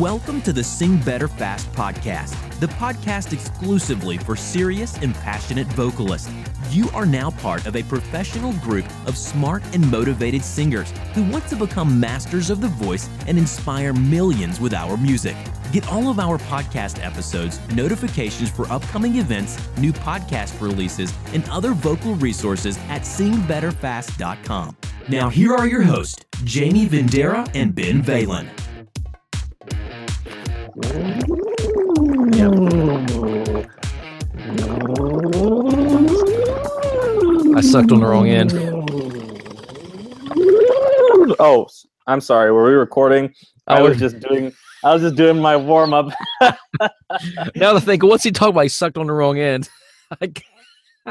Welcome to the Sing Better Fast podcast, the podcast exclusively for serious and passionate vocalists. You are now part of a professional group of smart and motivated singers who want to become masters of the voice and inspire millions with our music. Get all of our podcast episodes, notifications for upcoming events, new podcast releases, and other vocal resources at singbetterfast.com. Now, here are your hosts, Jamie Vendera and Ben Valen. I sucked on the wrong end. Oh, I'm sorry. Were we recording? I was just doing. I was just doing my warm up. now to think, what's he talking about? He sucked on the wrong end.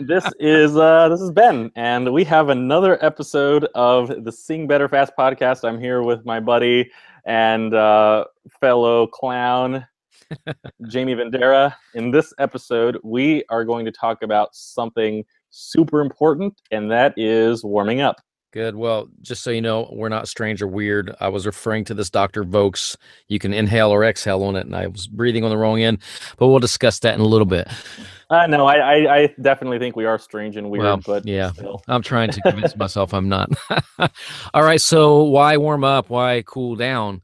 this is uh, this is Ben, and we have another episode of the Sing Better Fast podcast. I'm here with my buddy and uh, fellow clown Jamie Vendera. In this episode, we are going to talk about something super important, and that is warming up. Good. Well, just so you know, we're not strange or weird. I was referring to this Dr. Vox. You can inhale or exhale on it, and I was breathing on the wrong end, but we'll discuss that in a little bit. Uh, no, I, I, I definitely think we are strange and weird, well, but yeah, still. I'm trying to convince myself I'm not. All right. So why warm up? Why cool down?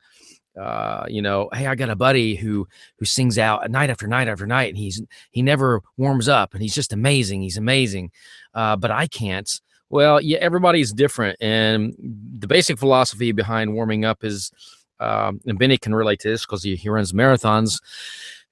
uh, you know, hey, I got a buddy who who sings out night after night after night, and he's he never warms up, and he's just amazing. He's amazing, uh, but I can't. Well, yeah, everybody's different, and the basic philosophy behind warming up is, um, and Benny can relate to this because he, he runs marathons.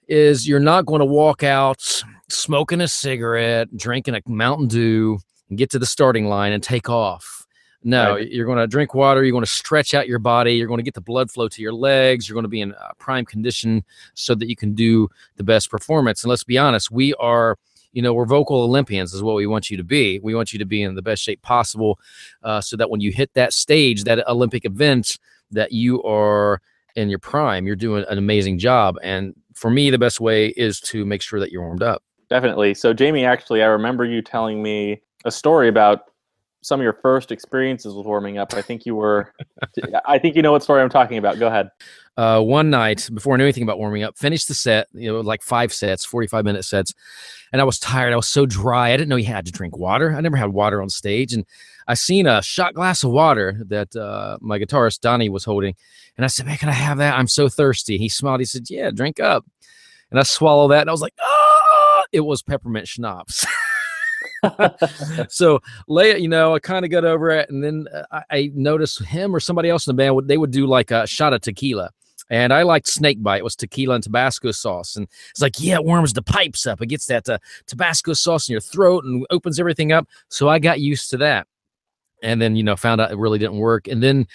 Is you're not going to walk out smoking a cigarette, drinking a Mountain Dew, and get to the starting line and take off no, right. you're going to drink water. You're going to stretch out your body. You're going to get the blood flow to your legs. You're going to be in uh, prime condition so that you can do the best performance. And let's be honest, we are, you know, we're vocal Olympians, is what we want you to be. We want you to be in the best shape possible uh, so that when you hit that stage, that Olympic event, that you are in your prime. You're doing an amazing job. And for me, the best way is to make sure that you're warmed up. Definitely. So, Jamie, actually, I remember you telling me a story about some of your first experiences with warming up. I think you were, I think you know what story I'm talking about. Go ahead. Uh, one night before I knew anything about warming up, finished the set, you know, like five sets, 45 minute sets. And I was tired. I was so dry. I didn't know you had to drink water. I never had water on stage. And I seen a shot glass of water that uh, my guitarist Donnie was holding. And I said, man, can I have that? I'm so thirsty. He smiled. He said, yeah, drink up. And I swallowed that. And I was like, oh, it was peppermint schnapps. so Leia, you know, I kind of got over it, and then uh, I, I, noticed him or somebody else in the band. would They would do like a shot of tequila. And I liked snake bite. It was tequila and Tabasco sauce. And it's like, yeah, it warms the pipes up. It gets that uh, Tabasco sauce in your throat and opens everything up. So I got used to that. And then, you know, found out it really didn't work. And then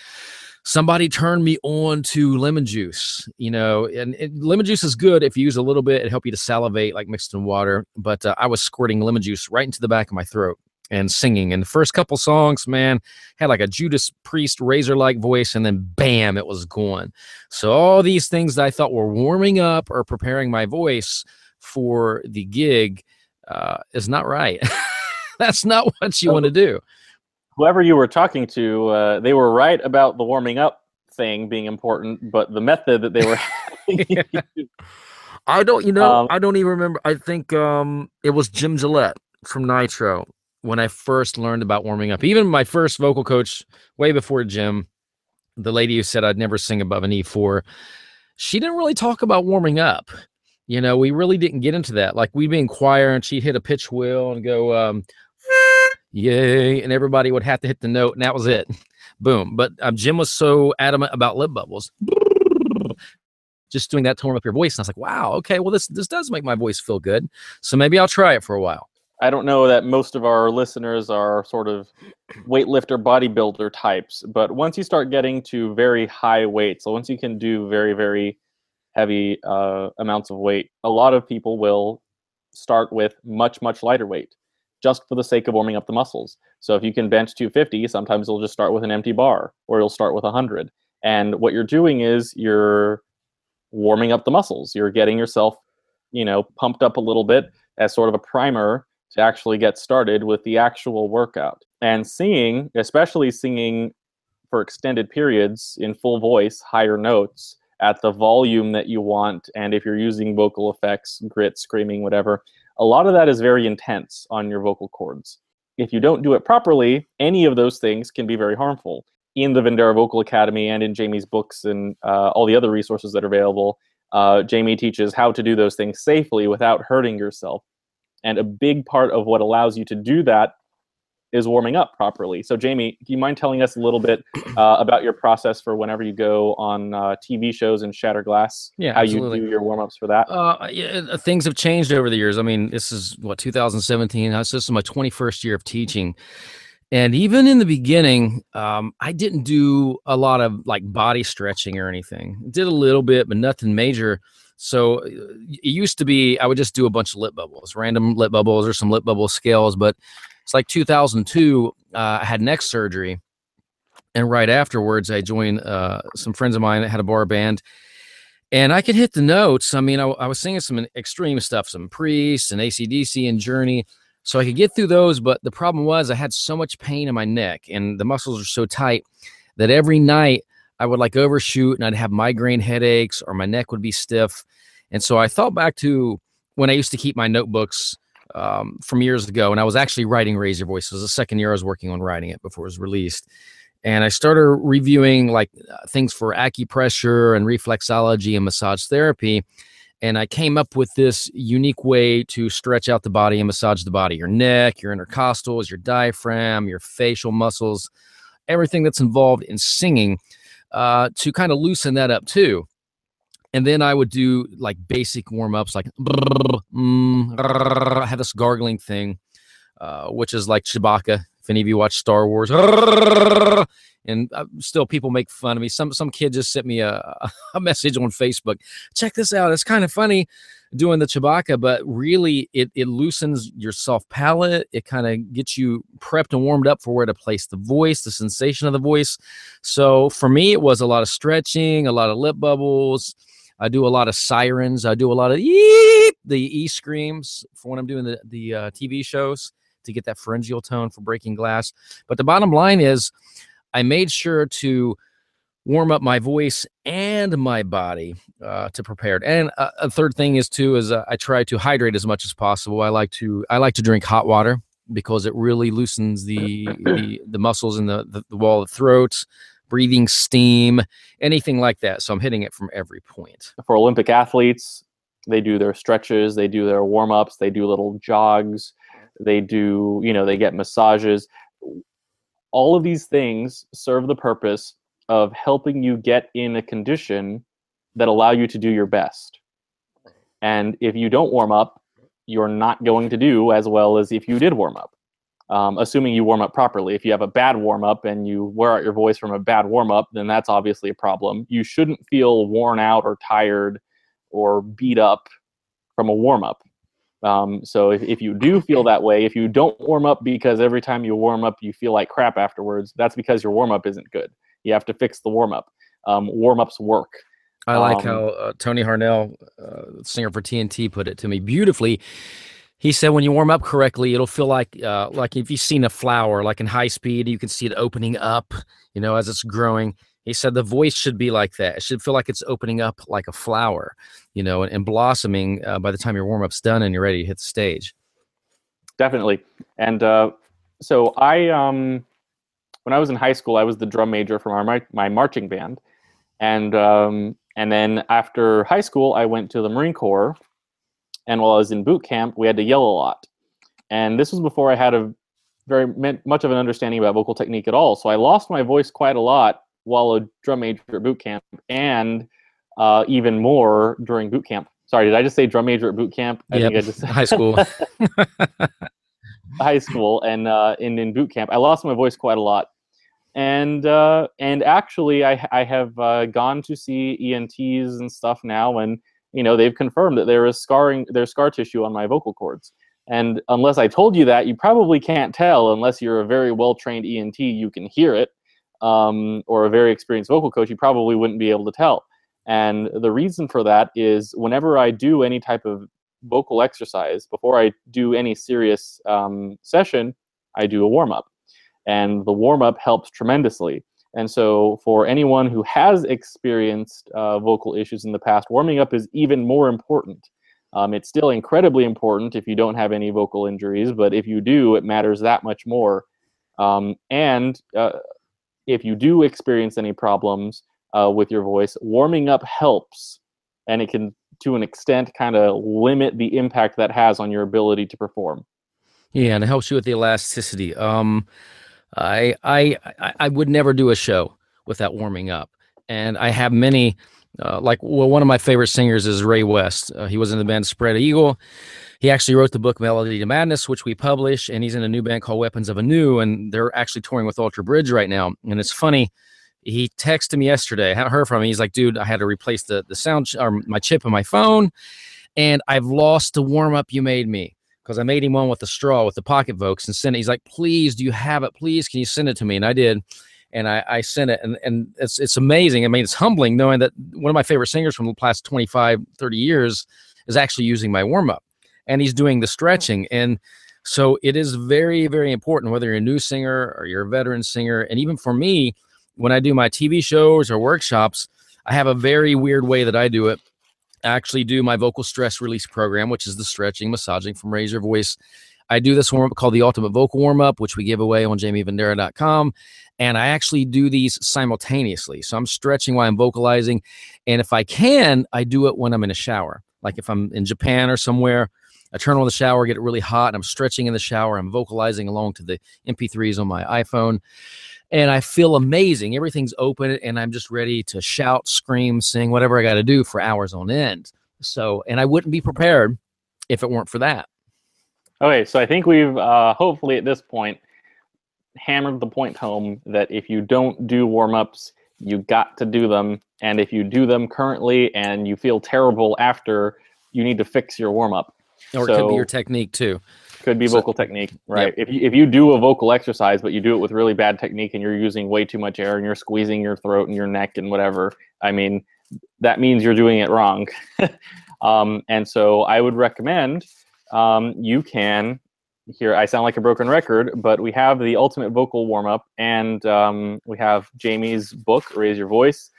somebody turned me on to lemon juice you know and it, lemon juice is good if you use a little bit it help you to salivate like mixed in water but uh, i was squirting lemon juice right into the back of my throat and singing and the first couple songs man had like a judas priest razor like voice and then bam it was gone. So all these things that i thought were warming up or preparing my voice for the gig uh, is not right. That's not what you want to do whoever you were talking to, uh, they were right about the warming up thing being important, but the method that they were. I don't, you know, um, I don't even remember. I think um, it was Jim Gillette from Nitro when I first learned about warming up. Even my first vocal coach, way before Jim, the lady who said I'd never sing above an E4, she didn't really talk about warming up. You know, we really didn't get into that. Like we'd be in choir and she'd hit a pitch wheel and go, um, yay, and everybody would have to hit the note, and that was it. Boom. But um, Jim was so adamant about lip bubbles. Just doing that to warm up your voice. And I was like, wow, okay, well, this this does make my voice feel good. So maybe I'll try it for a while. I don't know that most of our listeners are sort of weightlifter bodybuilder types, but once you start getting to very high weights, so once you can do very, very heavy uh, amounts of weight, a lot of people will start with much, much lighter weight just for the sake of warming up the muscles. So if you can bench 250, sometimes you'll just start with an empty bar or you'll start with 100. And what you're doing is you're warming up the muscles. You're getting yourself, you know, pumped up a little bit as sort of a primer to actually get started with the actual workout. And singing, especially singing for extended periods in full voice, higher notes, at the volume that you want, and if you're using vocal effects, grit, screaming, whatever, a lot of that is very intense on your vocal cords. If you don't do it properly, any of those things can be very harmful. In the Vendera Vocal Academy and in Jamie's books and uh, all the other resources that are available, uh, Jamie teaches how to do those things safely without hurting yourself. And a big part of what allows you to do that is warming up properly. So, Jamie, do you mind telling us a little bit uh, about your process for whenever you go on uh, TV shows and shatter glass? Yeah, how absolutely. you do your warm ups for that? Uh, yeah, uh, things have changed over the years. I mean, this is what 2017. This is my 21st year of teaching, and even in the beginning, um, I didn't do a lot of like body stretching or anything. Did a little bit, but nothing major. So uh, it used to be I would just do a bunch of lip bubbles, random lip bubbles or some lip bubble scales, but it's like 2002. Uh, I had neck surgery, and right afterwards, I joined uh, some friends of mine that had a bar band, and I could hit the notes. I mean, I, I was singing some extreme stuff, some Priest and ACDC and Journey, so I could get through those. But the problem was, I had so much pain in my neck, and the muscles are so tight that every night I would like overshoot, and I'd have migraine headaches, or my neck would be stiff. And so I thought back to when I used to keep my notebooks um, from years ago, and I was actually writing Raise Your Voice. It was the second year I was working on writing it before it was released. And I started reviewing like uh, things for acupressure and reflexology and massage therapy. And I came up with this unique way to stretch out the body and massage the body your neck, your intercostals, your diaphragm, your facial muscles, everything that's involved in singing uh, to kind of loosen that up too and then I would do like basic warm ups, like mm, I had this gargling thing, uh, which is like Chewbacca. If any of you watch Star Wars, and uh, still people make fun of me. Some some kid just sent me a, a message on Facebook. Check this out. It's kind of funny doing the Chewbacca, but really it it loosens your soft palate. It kind of gets you prepped and warmed up for where to place the voice, the sensation of the voice. So for me, it was a lot of stretching, a lot of lip bubbles I do a lot of sirens. I do a lot of eep, the e screams for when I'm doing the the uh, TV shows to get that pharyngeal tone for breaking glass. But the bottom line is, I made sure to warm up my voice and my body uh, to prepare. And uh, a third thing is too is uh, I try to hydrate as much as possible. I like to I like to drink hot water because it really loosens the the, the muscles in the, the, the wall of the throat breathing steam, anything like that. So I'm hitting it from every point. For Olympic athletes, they do their stretches, they do their warm ups, they do little jogs, they do, you know, they get massages. All of these things serve the purpose of helping you get in a condition that allow you to do your best. And if you don't warm up, you're not going to do as well as if you did warm up um, assuming you warm up properly. If you have a bad warm up and you wear out your voice from a bad warm up, then that's obviously a problem. You shouldn't feel worn out or tired or beat up from a warm up. Um, so if, if you do feel that way, if you don't warm up because every time you warm up you feel like crap afterwards, that's because your warm up isn't good. You have to fix the warm up. Um, warm ups work. I like um, how uh, Tony Harnell, uh, singer for TNT, put it to me beautifully he said when you warm up correctly, it'll feel like uh, like if you've seen a flower, like in high speed, you can see it opening up, you know, as it's growing. He said the voice should be like that. It should feel like it's opening up like a flower, you know, and, and blossoming uh, by the time your warm up's done and you're ready to hit the stage. Definitely. And uh, so I, um, when I was in high school, I was the drum major for my, my marching band. And, um, and then after high school, I went to the Marine Corps and while I was in boot camp, we had to yell a lot. And this was before I had a very much of an understanding about vocal technique at all. So I lost my voice quite a lot while a drum major at boot camp, and uh, even more during boot camp. Sorry, did I just say drum major at boot camp? I yep. think I just high school. high school and uh, in in boot camp, I lost my voice quite a lot, and uh, and actually, I I have uh, gone to see ENTs and stuff now, and you know they've confirmed that there is scarring there's scar tissue on my vocal cords. And unless i told you that you probably can't tell unless you're a very well trained ent you can hear it um, or a very experienced vocal coach you probably wouldn't be able to tell. And the reason for that is whenever i do any type of vocal exercise before i do any serious um, session i do a warm-up. And the warm-up helps tremendously And so, for anyone who has experienced uh, vocal issues in the past, warming up is even more important. Um, it's still incredibly important if you don't have any vocal injuries, but if you do, it matters that much more. Um, and uh, if you do experience any problems uh, with your voice, warming up helps, and it can, to an extent, kind of limit the impact that has on your ability to perform. Yeah, and it helps you with the elasticity. Um, I I I would never do a show without warming up, and I have many. Uh, like well, one of my favorite singers is Ray West. Uh, he was in the band Spread Eagle. He actually wrote the book Melody to Madness, which we publish, and he's in a new band called Weapons of a New, and they're actually touring with Ultra Bridge right now. And it's funny. He texted me yesterday. I haven't heard from him. He's like, "Dude, I had to replace the the sound ch- or my chip in my phone, and I've lost the warm up you made me." Because I made him one with the straw with the pocket Vox and sent it. He's like, please, do you have it? Please, can you send it to me? And I did. And I, I sent it and, and it's, it's amazing. I mean, it's humbling knowing that one of my favorite singers from the past 25, 30 years is actually using my warm up and he's doing the stretching. And so it is very, very important whether you're a new singer or you're a veteran singer. And even for me, when I do my TV shows or workshops, I have a very weird way that I do it actually do my vocal stress release program, which is the stretching, massaging from Raise Your Voice. I do this warm up called the Ultimate Vocal Warm Up, which we give away on jamievendera.com. And I actually do these simultaneously. So I'm stretching while I'm vocalizing. And if I can, I do it when I'm in a shower. Like if I'm in Japan or somewhere, I turn on the shower, get it really hot, and I'm stretching in the shower. I'm vocalizing along to the MP3s on my iPhone and I feel amazing. Everything's open, and I'm just ready to shout, scream, sing, whatever I got to do for hours on end. So, and I wouldn't be prepared if it weren't for that. Okay, so I think we've uh, hopefully at this point hammered the point home that if you don't do warm ups, you got to do them, and if you do them currently and you feel terrible after, you need to fix your warm up. Or so, it could be your technique too. Could be so, vocal technique, right? Yep. If you, if you do a vocal exercise, but you do it with really bad technique and you're using way too much air and you're squeezing your throat and your neck and whatever, I mean, that means you're doing it wrong. um, and so I would recommend um, you can. Here, I sound like a broken record, but we have the ultimate vocal warm up, and um, we have Jamie's book, Raise Your Voice.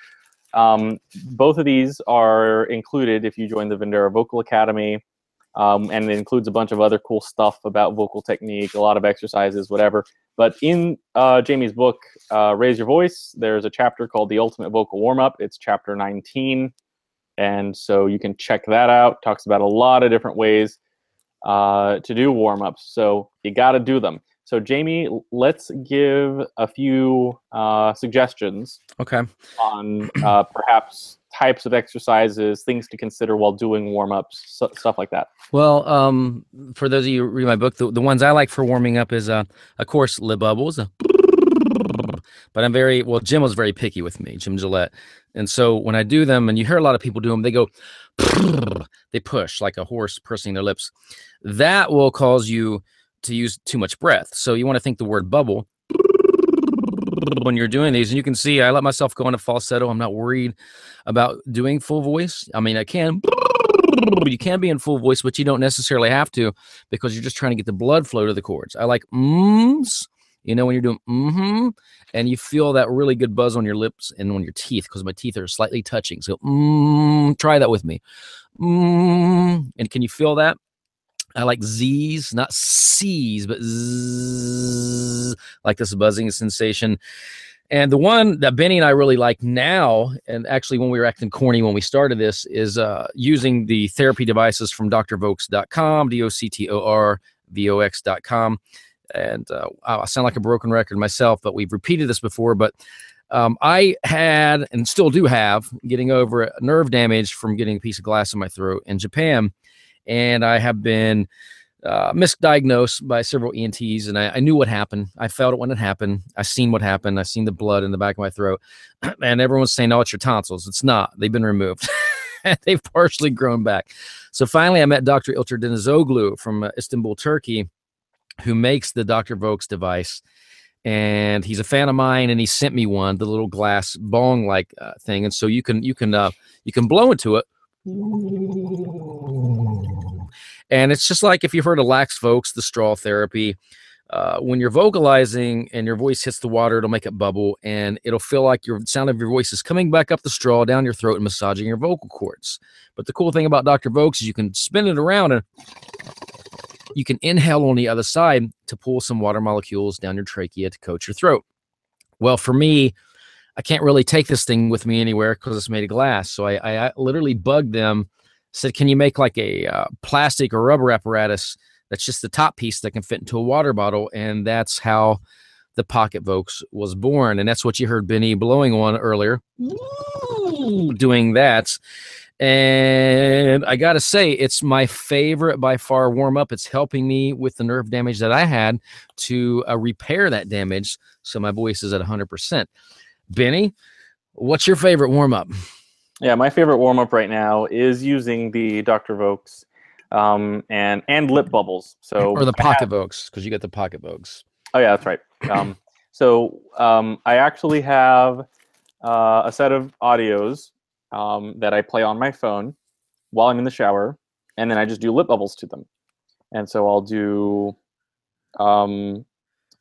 Um, both of these are included if you join the Vendera Vocal Academy um, and it includes a bunch of other cool stuff about vocal technique, a lot of exercises, whatever. But in uh, Jamie's book, uh, Raise Your Voice, there's a chapter called The Ultimate Vocal Warm Up. It's chapter 19. And so you can check that out. Talks about a lot of different ways uh, to do warm ups. So you got to do them. So, Jamie, let's give a few uh, suggestions. Okay. On uh, perhaps types of exercises, things to consider while doing warm ups, so, stuff like that. Well, um, for those of you who read my book, the, the ones I like for warming up is, uh, of course, lip bubbles. But I'm very well. Jim was very picky with me, Jim Gillette, and so when I do them, and you hear a lot of people do them, they go, they push like a horse pursing their lips. That will cause you to use too much breath. So you want to think the word bubble when you're doing these. And you can see I let myself go into falsetto. I'm not worried about doing full voice. I mean, I can. You can be in full voice, but you don't necessarily have to because you're just trying to get the blood flow to the chords. I like mms, you know, when you're doing mm-hmm, and you feel that really good buzz on your lips and on your teeth because my teeth are slightly touching. So mm, try that with me. Mm, and can you feel that? I like Z's, not C's, but like this buzzing sensation. And the one that Benny and I really like now, and actually when we were acting corny when we started this, is uh, using the therapy devices from drvox.com, D O C T O R V O X.com. And uh, I sound like a broken record myself, but we've repeated this before. But um, I had and still do have getting over nerve damage from getting a piece of glass in my throat in Japan and I have been uh, misdiagnosed by several ENTs, and I, I, knew what happened. I felt it when it happened. I seen what happened. I seen the blood in the back of my throat, and everyone's saying, "Oh, it's your tonsils." It's not. They've been removed. They've partially grown back. So finally, I met Dr. Ilter Denizoglu from uh, Istanbul, Turkey, who makes the Dr. Vox device. And he's a fan of mine, and he sent me one, the little glass bong-like uh, thing. And so you can you can uh, you can blow into it, and it's just like if you've heard of Lax Vox, the straw therapy, uh, when you're vocalizing and your voice hits the water, it'll make it bubble and it'll feel like your sound of your voice is coming back up the straw down your throat and massaging your vocal cords. But the cool thing about Dr. Vox is you can spin it around and you can inhale on the other side to pull some water molecules down your trachea to coat your throat. Well, for me, I can't really take this thing with me anywhere because it's made of glass. So I, I, literally bugged them, said, "Can you make like a uh, plastic or rubber apparatus that's just the top piece that can fit into a water bottle?" And that's how the Pocket Vox was born, and that's what you heard Benny blowing on earlier, doing that. And I got to say, it's my favorite by far warm up. It's helping me with the nerve damage that I had to uh, repair that damage. So my voice is at 100%. Benny, what's your favorite warm up? Yeah, my favorite warm up right now is using the Dr. Vox um, and and lip bubbles. So or the pocket Vox because you got the pocket Vox. Oh yeah, that's right. Um, so um, I actually have uh, a set of audios um, that I play on my phone while I'm in the shower, and then I just do lip bubbles to them. And so I'll do um,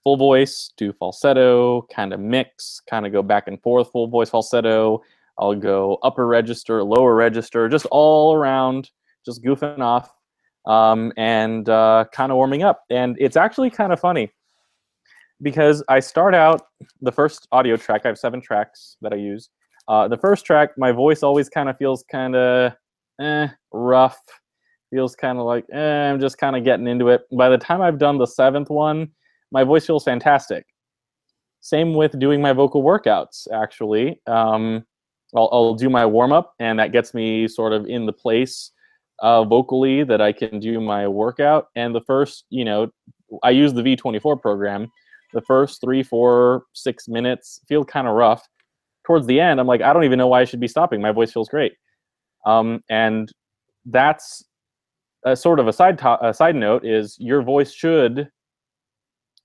full voice, do falsetto, kind of mix, kind of go back and forth, full voice, falsetto. I'll go upper register, lower register, just all around, just goofing off um, and uh, kind of warming up. And it's actually kind of funny because I start out the first audio track. I have seven tracks that I use. Uh, the first track, my voice always kind of feels kind of eh, rough. Feels kind of like eh, I'm just kind of getting into it. By the time I've done the seventh one, my voice feels fantastic. Same with doing my vocal workouts. Actually, um, I'll, I'll do my warm up, and that gets me sort of in the place uh, vocally that I can do my workout. And the first, you know, I use the V24 program. The first three, four, six minutes feel kind of rough. Towards the end, I'm like, I don't even know why I should be stopping. My voice feels great. Um, and that's a sort of a side to- a side note is your voice should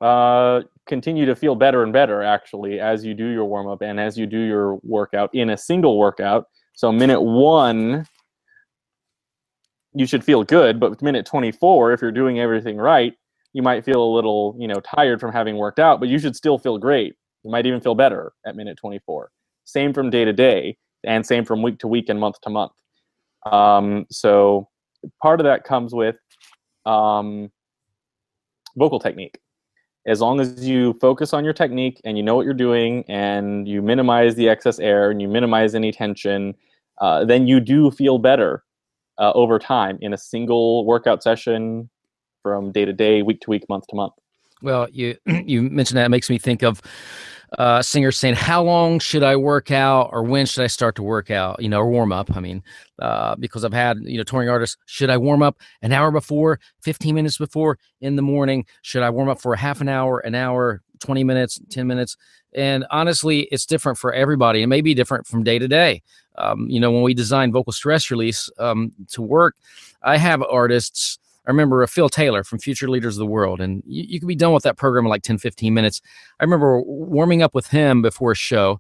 uh, continue to feel better and better actually as you do your warm up and as you do your workout in a single workout. So minute one, you should feel good, but minute 24, if you're doing everything right, you might feel a little, you know, tired from having worked out, but you should still feel great. You might even feel better at minute 24. Same from day to day, and same from week to week and month to month. Um, so part of that comes with um, vocal technique as long as you focus on your technique and you know what you're doing and you minimize the excess air and you minimize any tension, uh, then you do feel better uh, over time in a single workout session from day to day, week to week, month to month. Well, you you mentioned that it makes me think of uh, singers saying, "How long should I work out, or when should I start to work out? You know, or warm up. I mean, uh, because I've had you know touring artists. Should I warm up an hour before, fifteen minutes before in the morning? Should I warm up for a half an hour, an hour, twenty minutes, ten minutes? And honestly, it's different for everybody. It may be different from day to day. Um, you know, when we design vocal stress release um, to work, I have artists I remember Phil Taylor from Future Leaders of the World, and you, you can be done with that program in like 10, 15 minutes. I remember warming up with him before a show,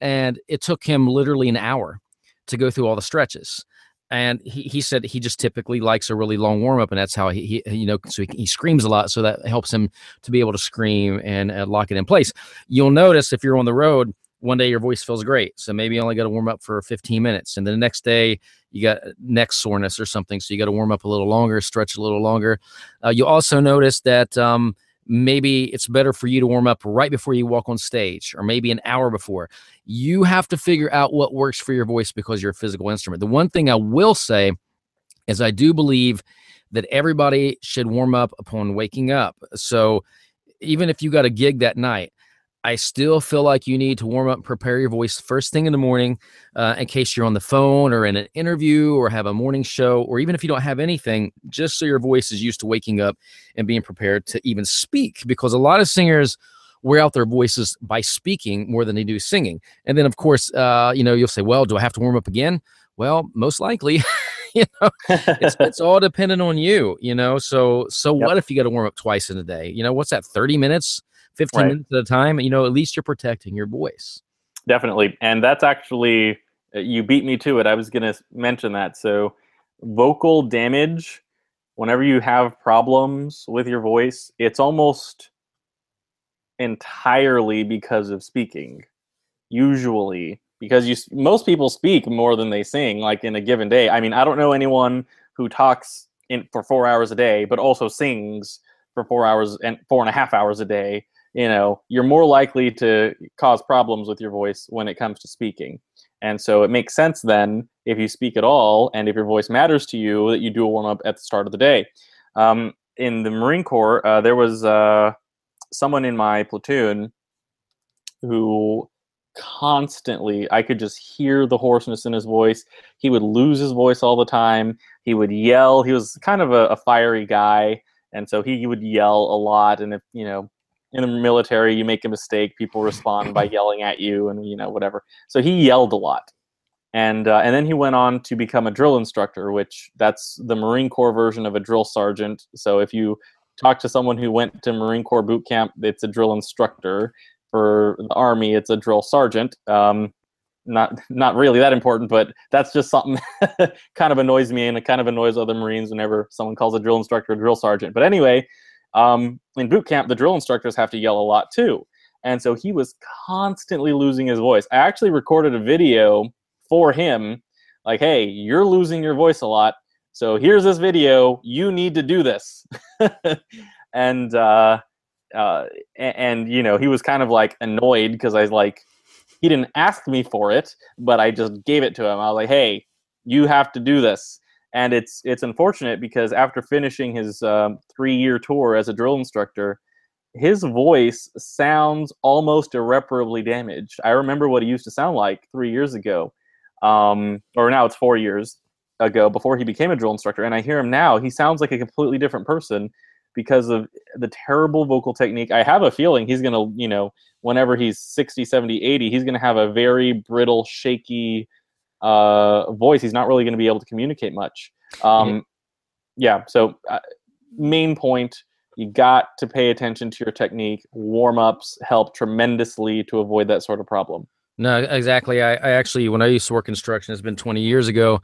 and it took him literally an hour to go through all the stretches. And he, he said he just typically likes a really long warm up, and that's how he, he you know, so he, he, screams a lot. So that helps him to be able to scream and uh, lock it in place. You'll notice if you're on the road, one day your voice feels great. So maybe you only got to warm up for 15 minutes. And then the next day you got neck soreness or something. So you got to warm up a little longer, stretch a little longer. Uh, you also notice that um, maybe it's better for you to warm up right before you walk on stage or maybe an hour before. You have to figure out what works for your voice because you're a physical instrument. The one thing I will say is I do believe that everybody should warm up upon waking up. So even if you got a gig that night, I still feel like you need to warm up and prepare your voice first thing in the morning uh, in case you're on the phone or in an interview or have a morning show, or even if you don't have anything, just so your voice is used to waking up and being prepared to even speak. Because a lot of singers wear out their voices by speaking more than they do singing. And then, of course, uh, you know, you'll say, well, do I have to warm up again? Well, most likely. you know, it's, it's all dependent on you, you know. So, so yep. what if you got to warm up twice in a day? You know, what's that, 30 minutes? 15 right. minutes at a time, you know, at least you're protecting your voice. Definitely. And that's actually, uh, you beat me to it. I was going to mention that. So, vocal damage, whenever you have problems with your voice, it's almost entirely because of speaking. Usually, because you most people speak more than they sing, like in a given day. I mean, I don't know anyone who talks in for four hours a day, but also sings for four hours and four and a half hours a day. You know, you're more likely to cause problems with your voice when it comes to speaking. And so it makes sense then, if you speak at all and if your voice matters to you, that you do a warm up at the start of the day. Um, in the Marine Corps, uh, there was uh, someone in my platoon who constantly i could just hear the hoarseness in his voice he would lose his voice all the time he would yell he was kind of a, a fiery guy and so he would yell a lot and if you know in the military you make a mistake people respond by yelling at you and you know whatever. So he yelled a lot. And uh, and then he went on to become a drill instructor which that's the marine corps version of a drill sergeant. So if you talk to someone who went to marine corps boot camp it's a drill instructor. For the army it's a drill sergeant. Um, not not really that important but that's just something kind of annoys me and it kind of annoys other marines whenever someone calls a drill instructor a drill sergeant. But anyway um, in boot camp the drill instructors have to yell a lot too and so he was constantly losing his voice i actually recorded a video for him like hey you're losing your voice a lot so here's this video you need to do this and uh, uh, and, and, you know he was kind of like annoyed because I was like he didn't ask me for it, but I just gave it to him. I was like, hey, you have to do this. And it's it's unfortunate because after finishing his um, three year tour as a drill instructor, his voice sounds almost irreparably damaged. I remember what he used to sound like three years ago, um, or now it's four years ago before he became a drill instructor. And I hear him now; he sounds like a completely different person because of the terrible vocal technique. I have a feeling he's going to, you know, whenever he's 60, 70, 80, he's going to have a very brittle, shaky uh, voice. He's not really going to be able to communicate much. Um, yeah. yeah. So, uh, main point you got to pay attention to your technique. Warm ups help tremendously to avoid that sort of problem. No, exactly. I, I, actually, when I used to work construction, it's been 20 years ago.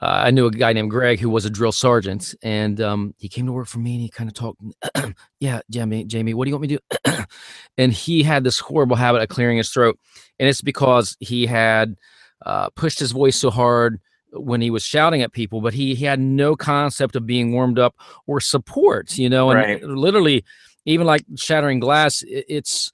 Uh, I knew a guy named Greg who was a drill sergeant, and um, he came to work for me and he kind of talked, yeah, Jamie, Jamie, what do you want me to do? and he had this horrible habit of clearing his throat. And it's because he had uh, pushed his voice so hard when he was shouting at people, but he, he had no concept of being warmed up or support, you know, and right. literally, even like shattering glass, it, it's,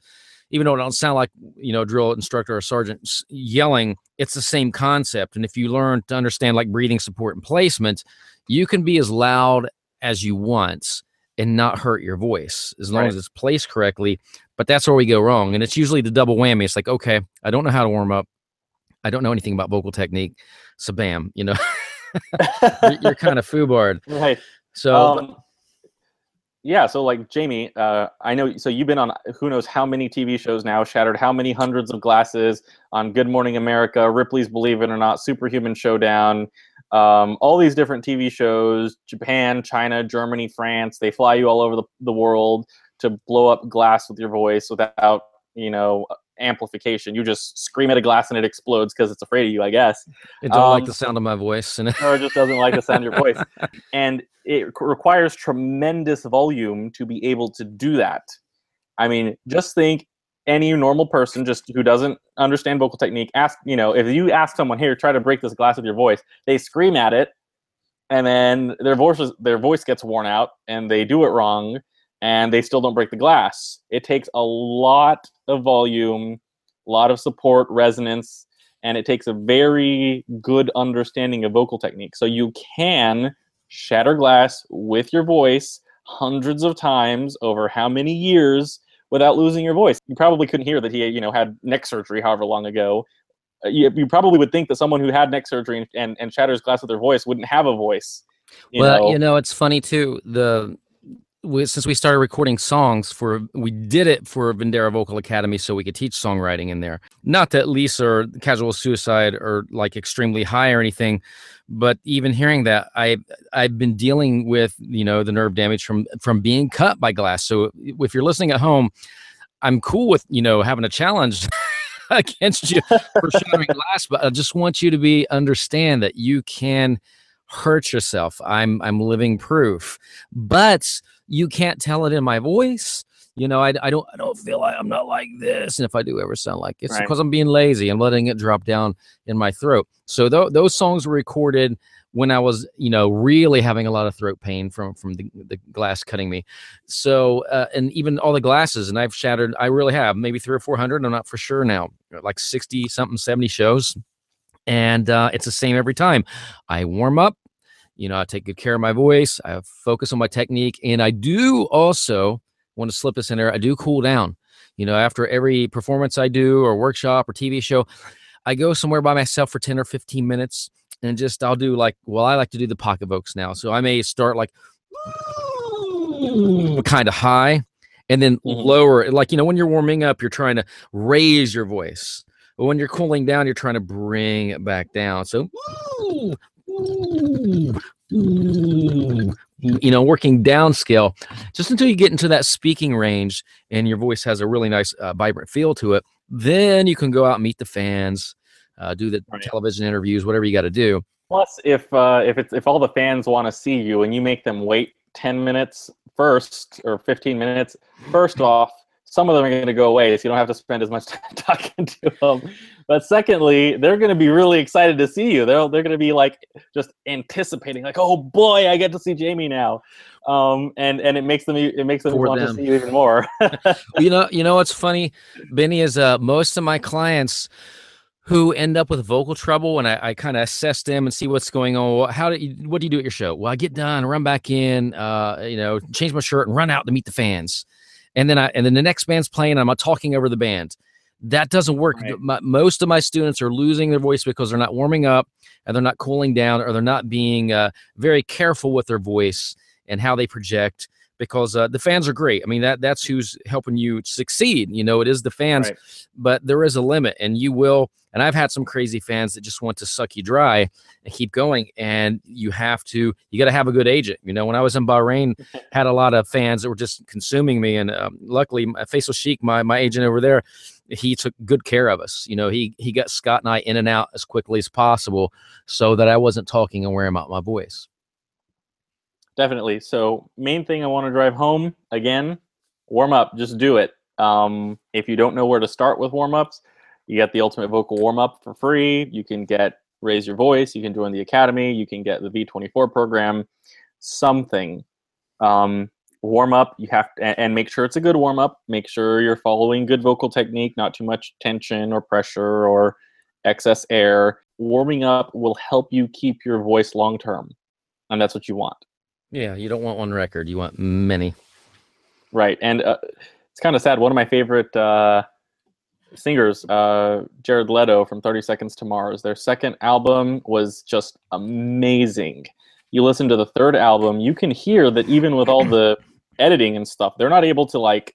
even though it don't sound like you know drill instructor or sergeant yelling it's the same concept and if you learn to understand like breathing support and placement you can be as loud as you want and not hurt your voice as long right. as it's placed correctly but that's where we go wrong and it's usually the double whammy it's like okay i don't know how to warm up i don't know anything about vocal technique so bam you know you're, you're, kind of foobarred. Right. So um, yeah so like jamie uh, i know so you've been on who knows how many tv shows now shattered how many hundreds of glasses on good morning america ripley's believe it or not superhuman showdown um, all these different tv shows japan china germany france they fly you all over the, the world to blow up glass with your voice without you know amplification. You just scream at a glass and it explodes because it's afraid of you, I guess. It don't um, like the sound of my voice, and or it just doesn't like the sound of your voice. And it requires tremendous volume to be able to do that. I mean, just think any normal person just who doesn't understand vocal technique ask you know if you ask someone here try to break this glass with your voice they scream at it and then their voices their voice gets worn out and they do it wrong and they still don't break the glass. It takes a lot of volume, a lot of support, resonance, and it takes a very good understanding of vocal technique. So you can shatter glass with your voice hundreds of times over how many years without losing your voice. You probably couldn't hear that he, you know, had neck surgery however long ago. Uh, you, you probably would think that someone who had neck surgery and, and, and shatters glass with their voice wouldn't have a voice. You well, know? you know, it's funny too. The we, since we started recording songs for we did it for Vendera Vocal Academy so we could teach songwriting in there. Not that Lisa or Casual Suicide are like extremely high or anything, but even hearing that I I've been dealing with, you know, the nerve damage from from being cut by glass. So if you're listening at home, I'm cool with, you know, having a challenge against you for shattering glass, but I just want you to be understand that you can hurt yourself. I'm I'm living proof. But you can't tell it in my voice. you know, I, I don't I don't feel like I'm not like this. And if I do ever sound like it, it's Right. because I'm being lazy and letting it drop down in my throat. So tho- those songs were recorded when I was, you know, really having a lot of throat pain from from the, the glass cutting me. So uh, and even all the glasses, and I've shattered. I really have maybe three or four hundred. I'm not for sure now, like sixty something, seventy shows, and uh, it's the same every time. I warm up. You know, I take good care of my voice. I focus on my technique, and I do also want to slip this in there. I do cool down. You know, after every performance I do or workshop or TV show, I go somewhere by myself for 10 or 15 minutes and just I'll do like well, I like to do the pocket vocals now. So I may start like kind of high and then Mhm. lower like you know when you're warming up you're trying to raise your voice. But when you're cooling down you're trying to bring it back down. So you know working down scale just until you get into that speaking range and your voice has a really nice uh, vibrant feel to it then you can go out and meet the fans uh, do the Right. television interviews whatever you got to do Plus, if uh, if it's if all the fans want to see you and you make them wait ten minutes first or fifteen minutes, first off, some of them are going to go away, so you don't have to spend as much time talking to them. But secondly, they're going to be really excited to see you. They're they're going to be like just anticipating, like, oh boy, I get to see Jamie now, um, and and it makes them it makes them For want them. to see you even more. you know you know what's funny benny is uh most of my clients who end up with vocal trouble and i, I kind of assess them and see what's going on how do you what do you do at your show well i get done run back in uh you know change my shirt and run out to meet the fans and then i and then the next band's playing i'm talking over the band that doesn't work Right. My- most of my students are losing their voice because they're not warming up and they're not cooling down or they're not being uh, very careful with their voice and how they project because uh, the fans are great. I mean that that's who's helping you succeed. You know, it is the fans, Right. but there is a limit, and you will. And I've had some crazy fans that just want to suck you dry and keep going. And you have to, you got to have a good agent. You know, when I was in Bahrain, had a lot of fans that were just consuming me, and um, luckily, my- Faisal Sheikh, my my agent over there, he took good care of us. You know, he he got Scott and I in and out as quickly as possible, so that I wasn't talking and wearing out my voice. Definitely. So, main thing I want to drive home again, warm up. Just do it. Um, if you don't know where to start with warm ups, you get the Ultimate Vocal Warm Up for free. You can get Raise Your Voice. You can join the Academy. You can get the V24 program. Something. Um, warm up. You have to, and, make sure it's a good warm up. Make sure you're following good vocal technique, not too much tension or pressure or excess air. Warming up will help you keep your voice long term, and that's what you want. Yeah, you don't want one record; you want many. Right, and uh, it's kind of sad. One of my favorite uh, singers, uh, Jared Leto from Thirty Seconds to Mars, their second album was just amazing. You listen to the third album, you can hear that even with all the editing and stuff, they're not able to like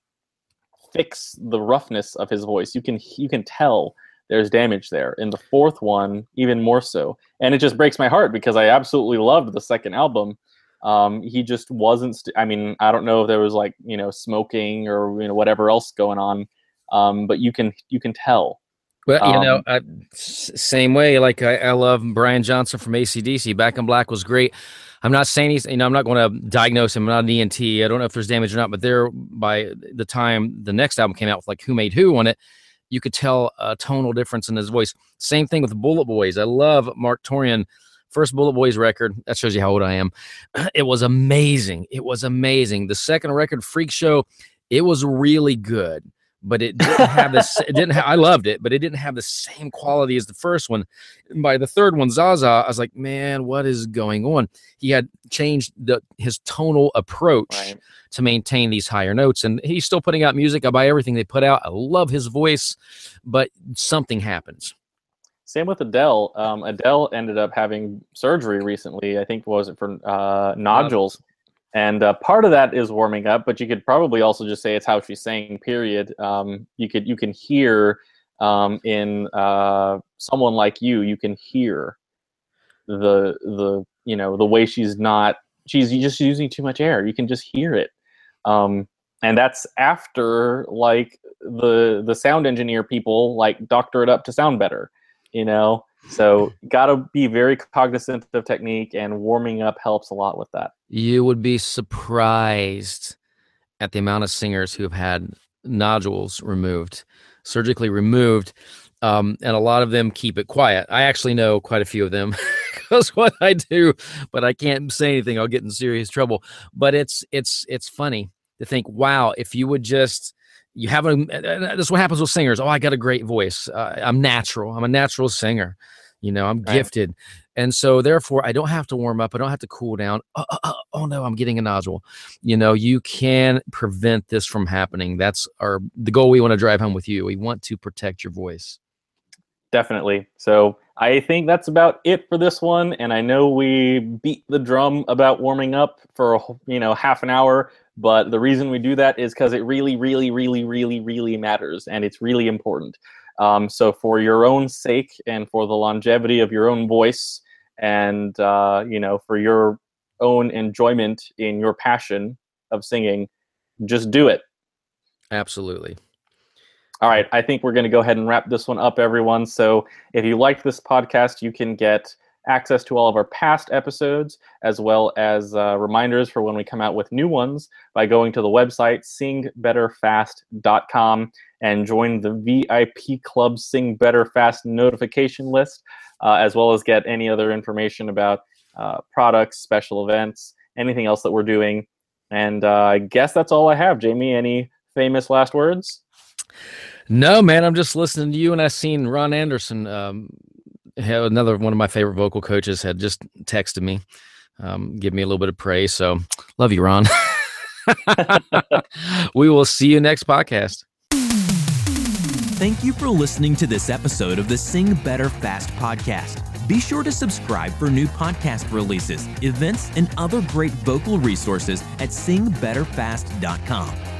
fix the roughness of his voice. You can you can tell there's damage there. In the fourth one, even more so, and it just breaks my heart because I absolutely loved the second album um he just wasn't st- i mean i don't know if there was like you know smoking or you know whatever else going on um but you can you can tell Well, you know, Um, I, s- same way. Like I, I love Brian Johnson from ACDC. Back in Black was great. I'm not saying he's, you know, I'm not going to diagnose him. I'm not an ENT. I don't know if there's damage or not, but there, by the time the next album came out with like Who Made Who on it, you could tell a tonal difference in his voice. Same thing with Bullet Boys. I love Marq Torien. First Bullet Boys record. That shows you how old I am. It was amazing. It was amazing. The second record, Freak Show, it was really good but it didn't have this. It didn't. Ha- I loved it, but it didn't have the same quality as the first one. And by the third one, Zaza, I was like, man, what is going on? He had changed the his tonal approach right to maintain these higher notes, and he's still putting out music. I buy everything they put out. I love his voice, but something happens. same with adele um adele ended up having surgery recently i think was it for uh nodules and uh, part of that is warming up but you could probably also just say it's how she's saying period. Um you could you can hear um in uh someone like you you can hear the the you know the way she's not she's just using too much air. You can just hear it. Um and that's after like the the sound engineer people like doctor it up to sound better you know so gotta be very cognizant of technique and warming up helps a lot with that You would be surprised at the amount of singers who have had nodules removed, surgically removed, um, and a lot of them keep it quiet. I actually know quite a few of them because what I do, but I can't say anything. I'll get in serious trouble. But it's it's it's funny to think, wow, if you would just you have a that's what happens with singers. Oh, I got a great voice. Uh, I'm natural. I'm a natural singer. You know, I'm right. gifted. And so therefore I don't have to warm up. I don't have to cool down. Oh, oh, oh, oh, no, I'm getting a nodule. You know, you can prevent this from happening. That's our the goal we want to drive home with you. We want to protect your voice. Definitely. So I think that's about it for this one. And I know we beat the drum about warming up for you know half an hour, but the reason we do that is because it really, really, really, really, really matters, and it's really important. Um, so for your own sake and for the longevity of your own voice, and uh, you know for your own enjoyment in your passion of singing, just do it. Absolutely. All right, I think we're going to go ahead and wrap this one up, everyone. So if you liked this podcast, you can get access to all of our past episodes, as well as uh, reminders for when we come out with new ones by going to the website singbetterfast.com and join the VIP Club Sing Better Fast notification list, uh, as well as get any other information about uh, products, special events, anything else that we're doing. And uh, I guess that's all I have. Jamie, any famous last words? No, man, I'm just listening to you, and I seen Ron Anderson, um, another one of my favorite vocal coaches, had just texted me, um, give me a little bit of praise. So, love you, Ron. we will see you next podcast. Thank you for listening to this episode of the Sing Better Fast podcast. Be sure to subscribe for new podcast releases, events, and other great vocal resources at singbetterfast.com.